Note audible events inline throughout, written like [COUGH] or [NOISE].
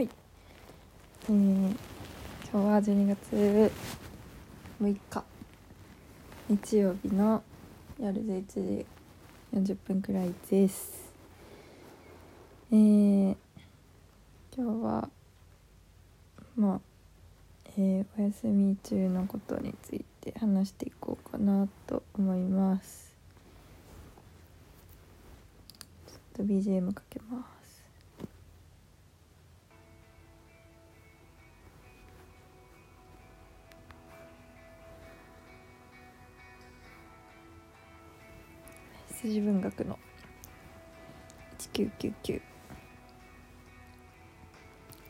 はい、えー、今日は12月6日。日曜日の夜11時40分くらいです。えー、今日はまあ、えー、お休み中のことについて話していこうかなと思います。ちょっと BGM かけます。羊文学の1999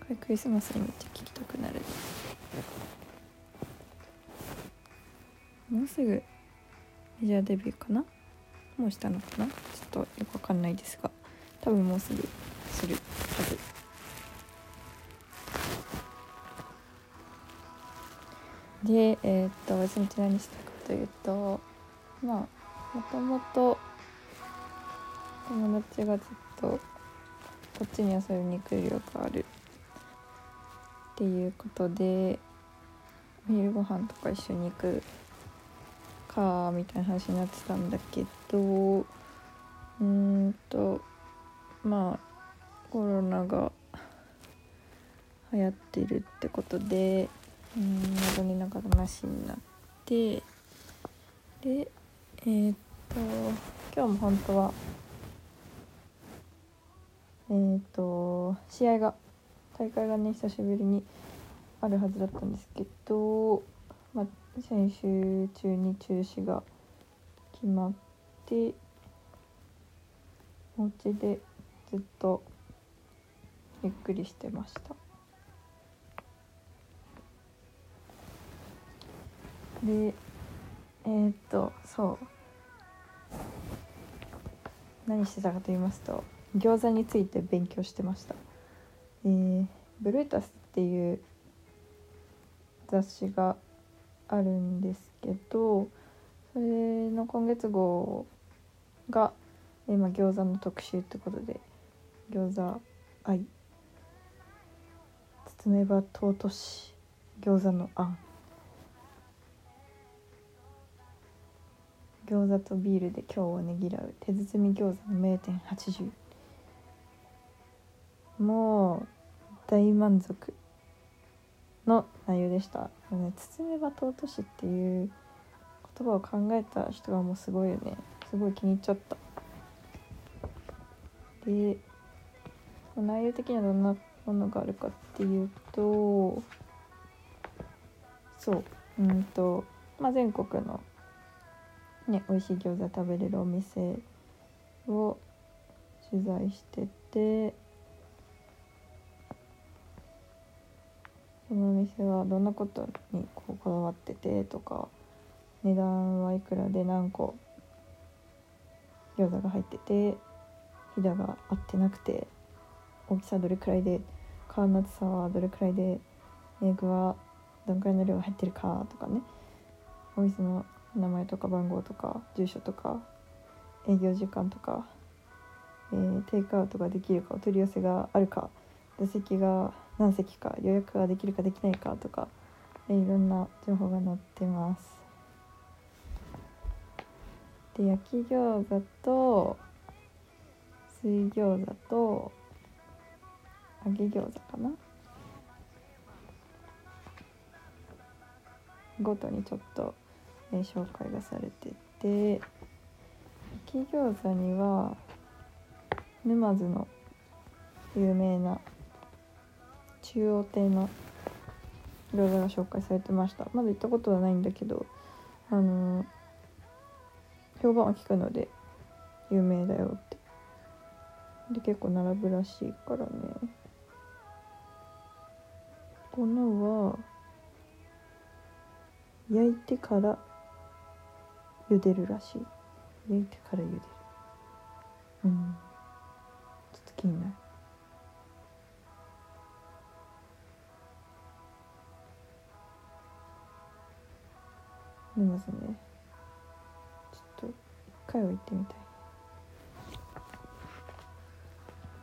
これクリスマスにめっちゃ聴きたくなる。もうすぐメジャーデビューかな？もうしたのかな？ちょっとよくわかんないですが多分もうすぐするはず。でえー、っと私日何したかというとまあもともと友達がずっとこっちに遊びに来るよくあるっていうことでお昼ご飯とか一緒に行くかみたいな話になってたんだけどうんとまあコロナが流行ってるってことでうん宿になんかなしになってでえー、っと今日も本当はえーと、試合が大会がね久しぶりにあるはずだったんですけど、まあ、先週中に中止が決まってお家でずっとゆっくりしてました。でえー、っとそう何してたかと言いますと餃子について勉強してました。えー、ブルータスっていう雑誌があるんですけどそれの今月号が今餃子の特集ってことで餃子愛。包めば尊し餃子のあん餃子とビールで今日をねぎらう。手包み餃子の名店80もう大満足の内容でした。ね、包めば尊しっていう言葉を考えた人がもうすごいよね。すごい気に入っちゃった。で、内容的にはどんなものがあるかっていうと、そう、うんと、まあ、全国のね、美味しい餃子食べれるお店を取材してて、そのお店はどんなことにこうこだわっててとか値段はいくらで何個餃子が入っててひだが合ってなくて大きさどれくらいで皮の厚さはどれくらいでエグはどのくらいの量が入ってるかとかねお店の名前とか番号とか住所とか営業時間とか、えー、テイクアウトができるかお取り寄せがあるか座席が何席か予約ができるかできないかとかいろんな情報が載ってます。で焼き餃子と水餃子と揚げ餃子かな？ごとにちょっと、えー、紹介がされてて焼き餃子には沼津の有名な中央亭の餃子が紹介されてました。まだ行ったことはないんだけどあのー、評判は聞くので有名だよって。で結構並ぶらしいからね。粉は焼いてから茹でるらしい。焼いてから茹でる。うん。ちょっと気になる。沼津ねちょっと一回は行ってみた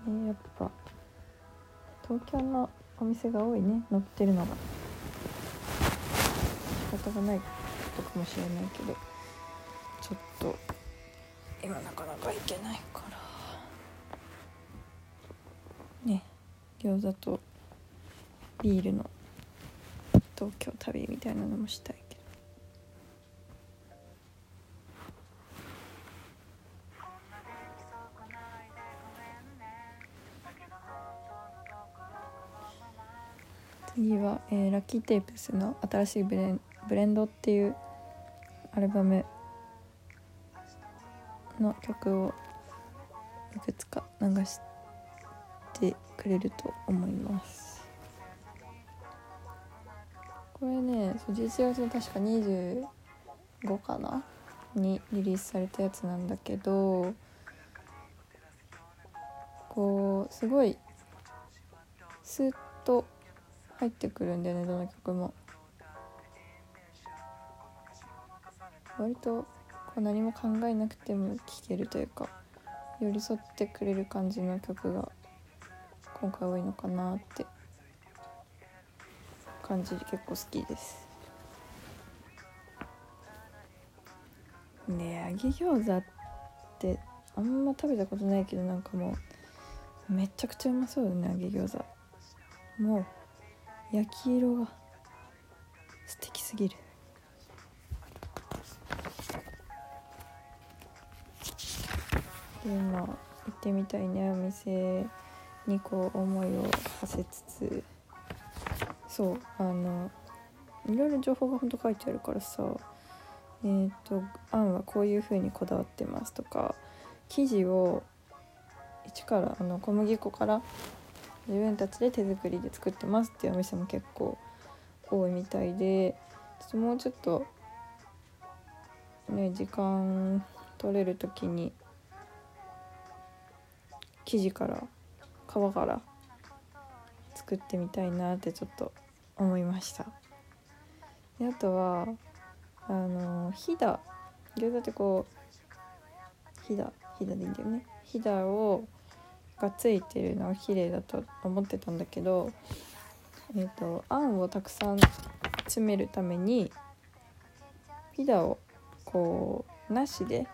い。ねやっぱ東京のお店が多いね。載ってるのが。仕方がないことかもしれないけど。ちょっと今なかなか行けないから。ね餃子とビールの東京旅みたいなのもしたい。次は、えーラッキーテープスの新しいブレンブレンドっていうアルバムの曲をいくつか流してくれると思います。これねそう11月の確か25かな？にリリースされたやつなんだけどこうすごいスッと入ってくるんだよねどの曲も。割とこう何も考えなくても聴けるというか寄り添ってくれる感じの曲が今回多いのかなって感じで結構好きです。ね揚げ餃子ってあんま食べたことないけどなんかもうめちゃくちゃうまそうだね揚げ餃子。もう焼き色が素敵すぎる。でまあ行ってみたいねお店にこう思いを馳せつつ。そうあのいろいろ情報がほんと書いてあるからさえっ、とあんはこういう風にこだわってますとか生地を一からあの小麦粉から自分たちで手作りで作ってますっていうお店も結構多いみたいでちょっともうちょっとね時間取れる時に生地から皮から作ってみたいなってちょっと思いました。であとはあのひだ。餃子ってこうひだひだでいいんだよね。ひだをがついてるのが綺麗だと思ってたんだけどえっ、とあんをたくさん詰めるためにひだをこうなしで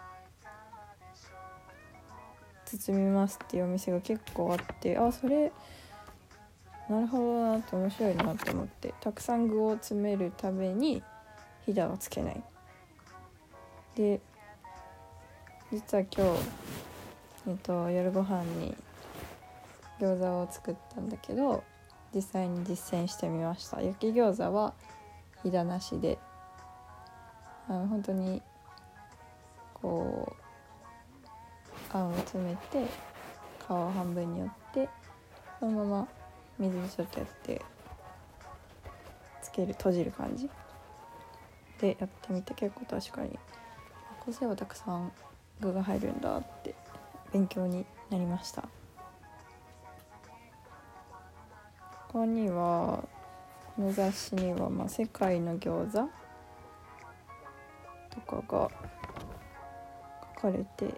包みますっていうお店が結構あってあそれなるほどなって面白いなって思ってたくさん具を詰めるためにひだをつけない。で実は今日、えっと、夜ご飯に餃子を作ったんだけど実際に実践してみました。焼き餃子はひだなしであの本当にこうあんを詰めて皮を半分に折ってそのまま水でちょっとやってつける閉じる感じでやってみて結構確かにこうすればたくさん具が入るんだって勉強になりました。こにはこの雑誌には、まあ、世界の餃子とかが書かれて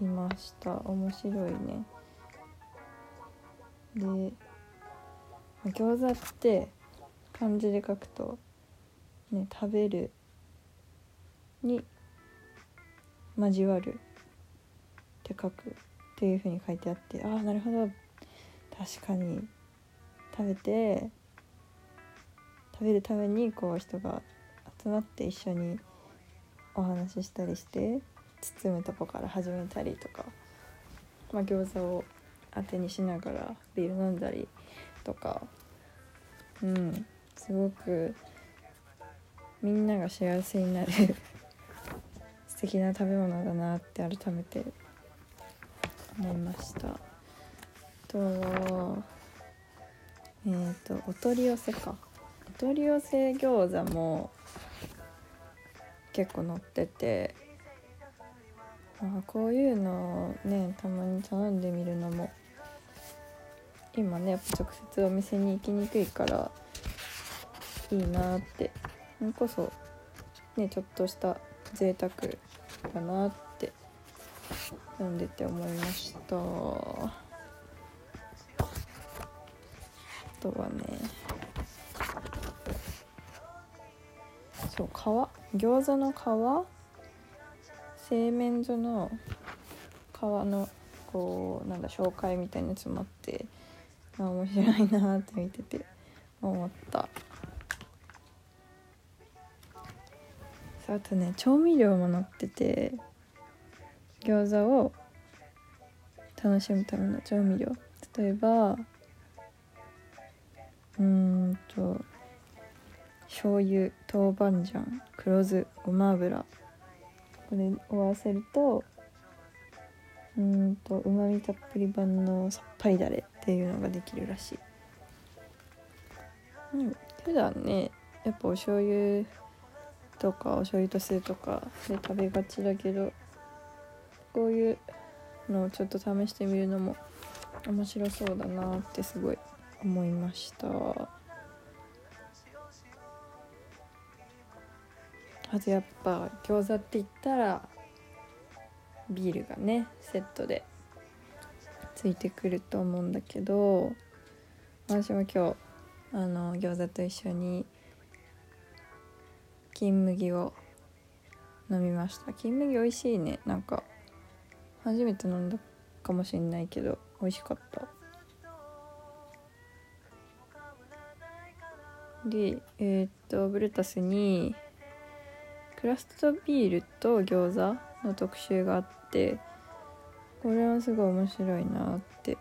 いました。面白いね。で餃子って漢字で書くとね食べるに交わるって書くっていう風に書いてあってああなるほど。確かに。食べて食べるためにこう人が集まって一緒にお話ししたりして包むとこから始めたりとか、まあ、餃子を当てにしながらビール飲んだりとかうんすごくみんなが幸せになる [LAUGHS] 素敵な食べ物だなって改めて思いました。あとえっ、とお取り寄せか。お取り寄せ餃子も結構載ってて。あこういうのをねたまに頼んでみるのも今ねやっぱ直接お店に行きにくいからいいなって。それこそねちょっとした贅沢だなって読んでて思いました。とはね。そう皮。餃子の皮。製麺所の皮のこうなんだ紹介みたいなやつもあって。あ面白いなって見てて。思った。あとね調味料も載ってて。餃子を楽しむための調味料。例えばうんと醤油豆板醤黒酢ごま油。これを合わせるとうんとうまみたっぷり版のさっぱりだれっていうのができるらしい。うん普段ねやっぱお醤油とかお醤油と酢とかで食べがちだけどこういうのをちょっと試してみるのも面白そうだなってすごい思いました。あとやっぱ餃子って言ったらビールがねセットでついてくると思うんだけど私も今日あの餃子と一緒に金麦を飲みました。金麦美味しいね。なんか初めて飲んだかもしれないけど美味しかった。でえー、っとブルタスにクラフトビールと餃子の特集があってこれはすごい面白いなって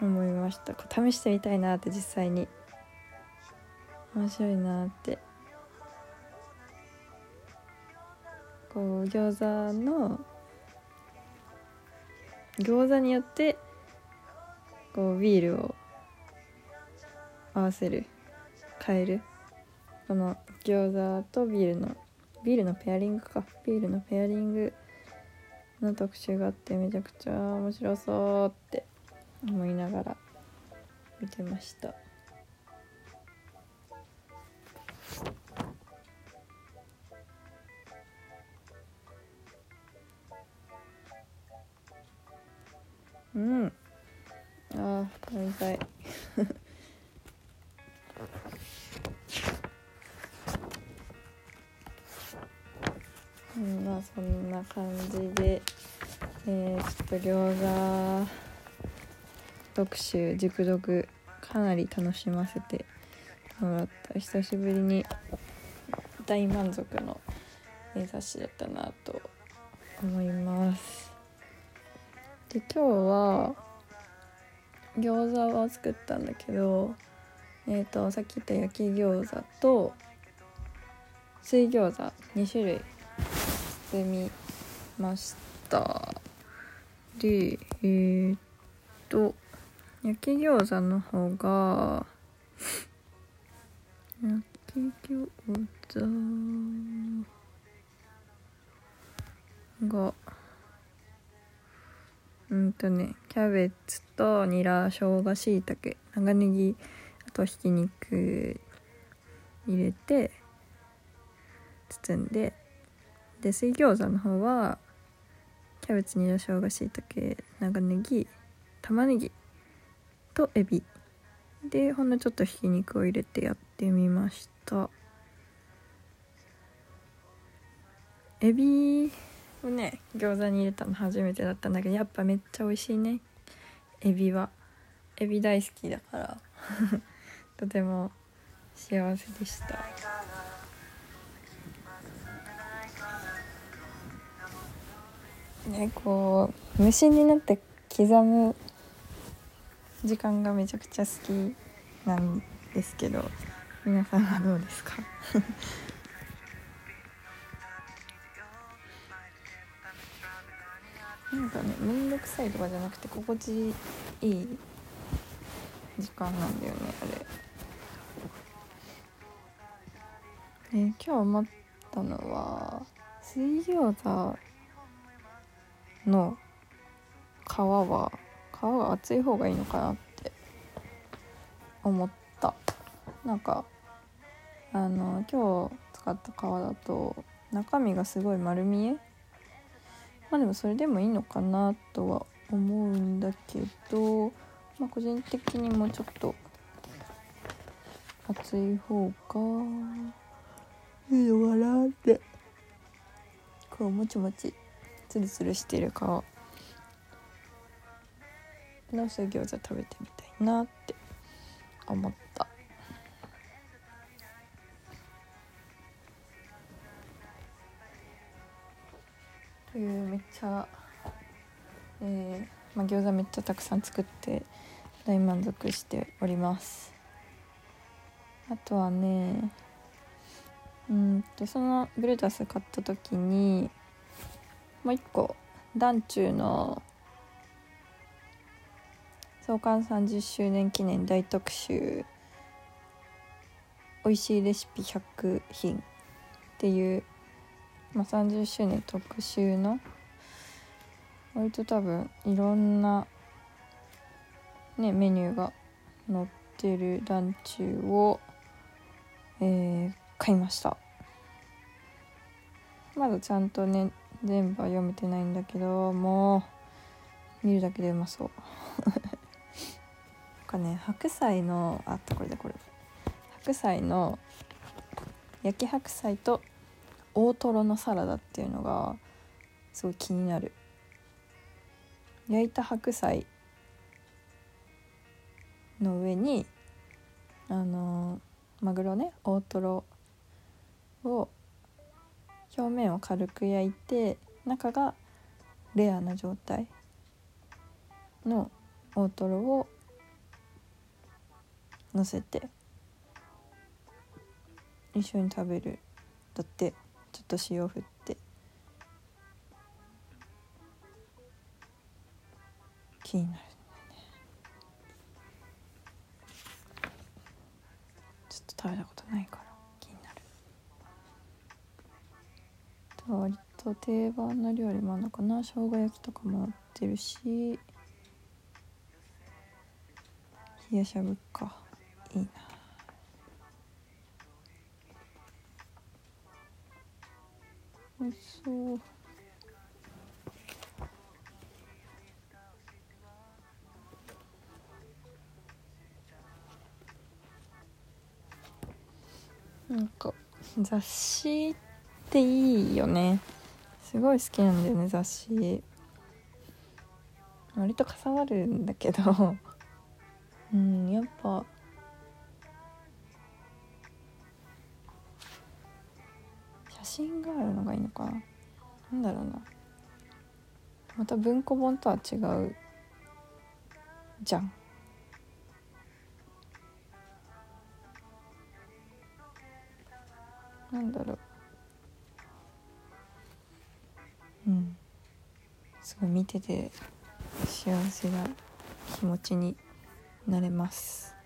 思いました。試してみたいなって実際に。面白いなって。こう餃子の餃子によってこうビールを合わせる。変える。この餃子とビールのビールのペアリングか。ビールのペアリングの特集があってめちゃくちゃ面白そうって思いながら見てました。うん。あー飲みたい。あそんな感じでえー、ちょっと餃子読集熟読かなり楽しませてもらった。久しぶりに大満足の雑誌だったなと思います。で今日は餃子を作ったんだけどえっ、ー、とさっき言った焼き餃子と水餃子2種類包みました。でえー、っと焼き餃子の方が焼き餃子がうんとねキャベツとニラ生姜しいたけ長ネギあとひき肉入れて包んでで水餃子の方はキャベツニラ生姜しいたけ長ネギ玉ねぎとエビ。でほんのちょっとひき肉を入れてやってみました。エビをね餃子に入れたの初めてだったんだけどやっぱめっちゃ美味しいね。エビは。エビ大好きだから [LAUGHS] とても幸せでした。ねこう無心になって刻む時間がめちゃくちゃ好きなんですけど皆さんはどうですか？[LAUGHS] なんかね面倒くさいとかじゃなくて心地いい時間なんだよねあれ。え今日思ったのは水餃子の皮は皮が厚い方がいいのかなって思った。なんかあの今日使った皮だと中身がすごい丸見え？まあでもそれでもいいのかなとは思うんだけどまあ個人的にもちょっと厚い方がいいのかなって。こうもちもちツルツルしてる顔の水餃子食べてみたいなって思った。というめっちゃえー、まあ、餃子めっちゃたくさん作って大満足しております。あとはねうんとそのブルータス買った時にもう一個団中の創刊30周年記念大特集美味しいレシピ100品っていう、まあ、30周年特集の割と多分いろんなねメニューが載ってる団中を、えー、買いました。まだちゃんとね全部は読めてないんだけどもう見るだけでうまそう。[LAUGHS] なんかね白菜のあったこれだこれ。白菜の焼き白菜と大トロのサラダっていうのがすごい気になる。焼いた白菜の上にあのマグロね大トロを表面を軽く焼いて中がレアな状態の大トロを乗せて一緒に食べる。だってちょっと塩振って。気になるちょっと食べたことないから気になると割と定番の料理もあるのかな。生姜焼きとかも売ってるし冷やしゃぶか。いいな。美味しそう。なんか雑誌っていいよね。すごい好きなんだよね雑誌。割とかさばるんだけど。[LAUGHS] うんやっぱ。写真があるのがいいのかな。なんだろうな。また文庫本とは違う。じゃん。なんだろう。うん。すごい見てて幸せな気持ちになれます。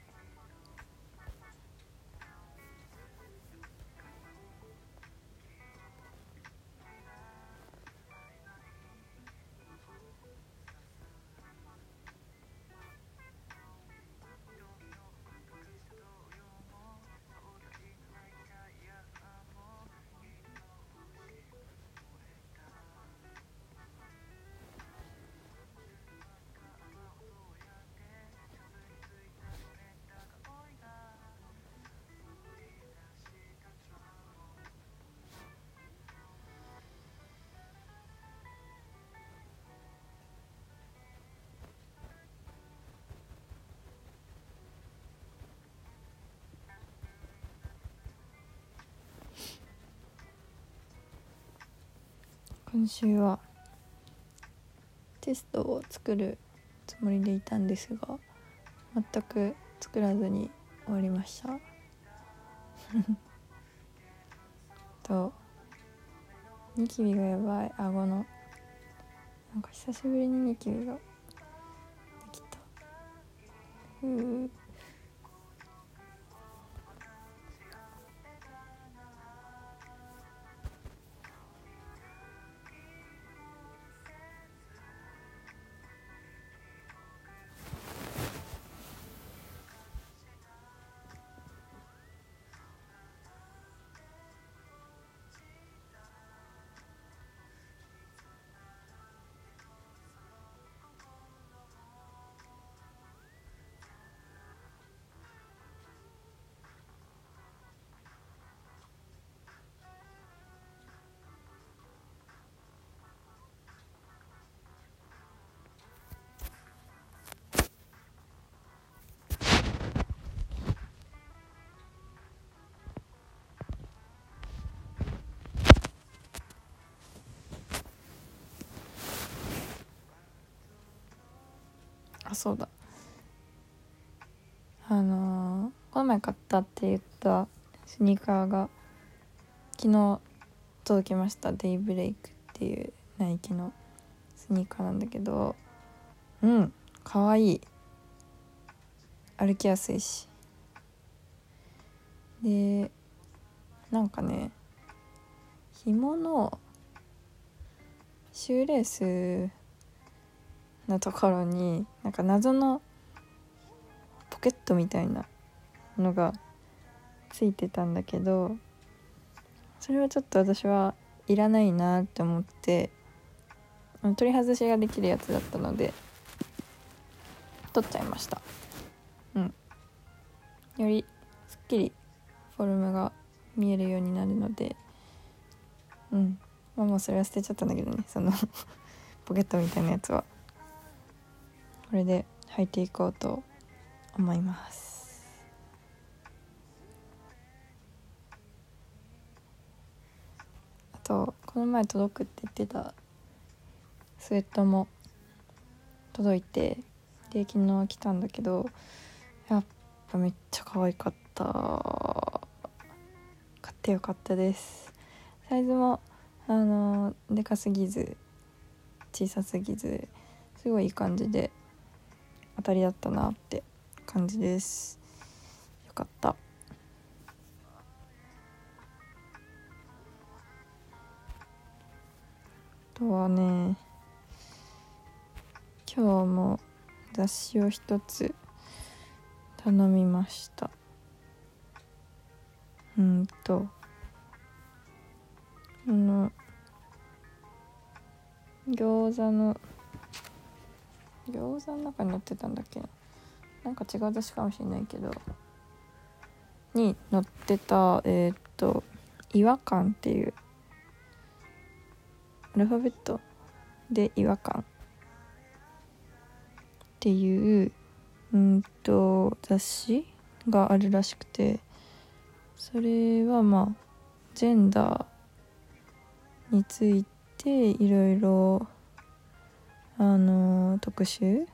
今週はテストを作るつもりでいたんですが全く作らずに終わりました。[LAUGHS] とニキビがやばい顎の。なんか久しぶりにニキビができた。うー。あそうだ。あのー、この前買ったって言ったスニーカーが昨日届きました。デイブレイクっていうナイキのスニーカーなんだけどうんかわいい。歩きやすいし。でなんかね紐のシューレースのところになんか謎のポケットみたいなのがついてたんだけどそれはちょっと私はいらないなって思って取り外しができるやつだったので取っちゃいました。うん。よりすっきりフォルムが見えるようになるのでうん。まあもうそれは捨てちゃったんだけどねその [LAUGHS] ポケットみたいなやつは。これで履いていこうと思います。あとこの前届くって言ってたスウェットも届いてで昨日来たんだけどやっぱめっちゃ可愛かった。買ってよかったです。サイズもあのでかすぎず小さすぎずすごいいい感じで当たりだったなって感じです。よかった。あとはね今日も雑誌を一つ頼みました。うんとあの餃子の餃子の中に載ってたんだっけ？なんか違う雑誌かもしれないけど。に載ってたえー、っと「違和感」っていうアルファベットで「違和感」っていううんと雑誌があるらしくて。それはまあジェンダーについていろいろあの特集？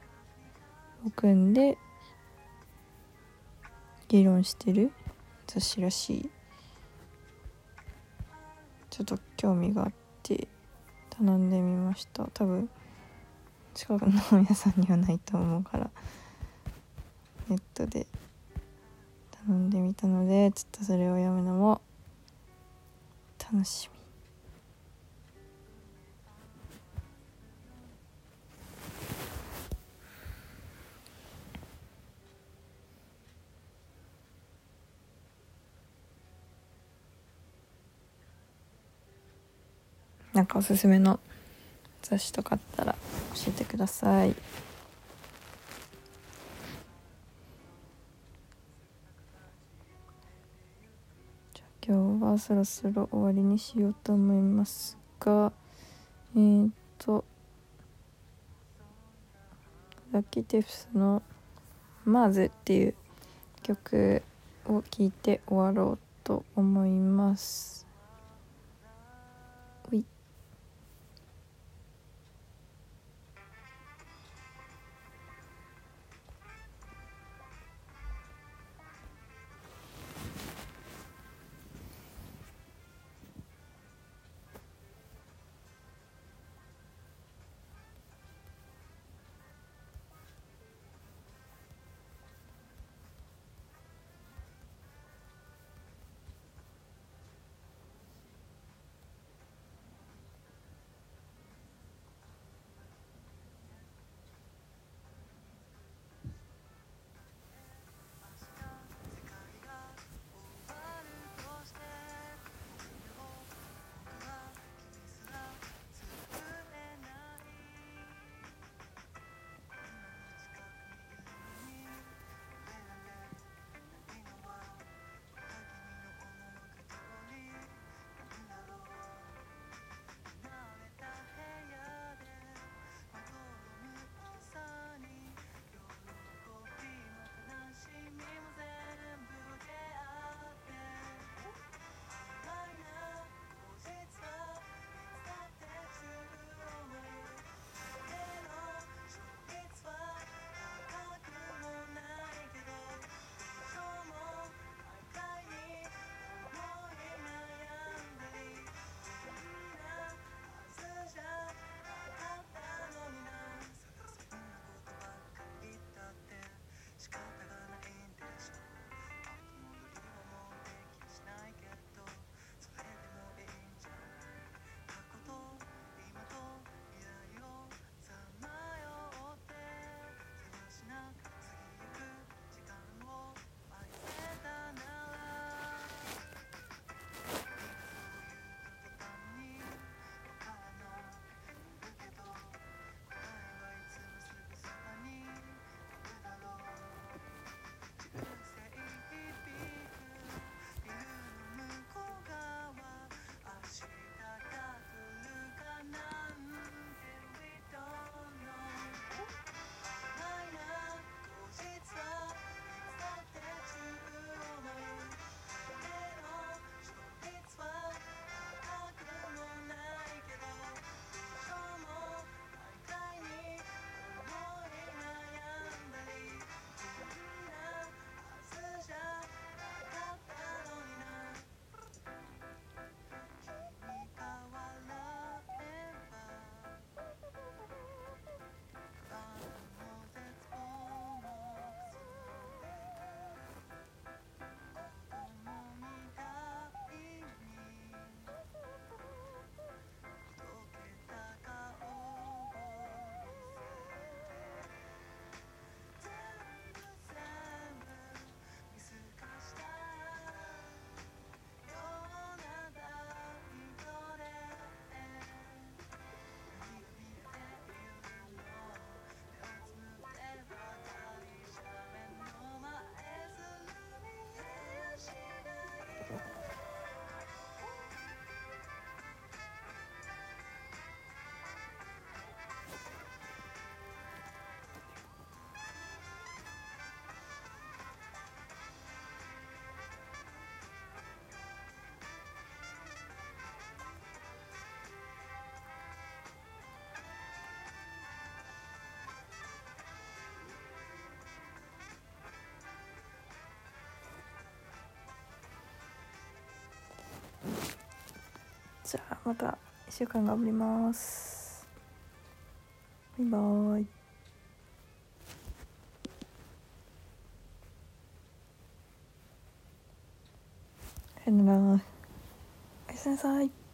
を組んで議論してる？雑誌らしい。ちょっと興味があって頼んでみました。多分近くの本屋さんにはないと思うからネットで頼んでみたのでちょっとそれを読むのも楽しみ。なんかおすすめの雑誌とかあったら教えてください。じゃあ今日はそろそろ終わりにしようと思いますがえー、とラッキーテフスの「マーズ」っていう曲を聴いて終わろうと思います。また1週間頑張ります。バイバーイ。さよなら。おやすみなさい。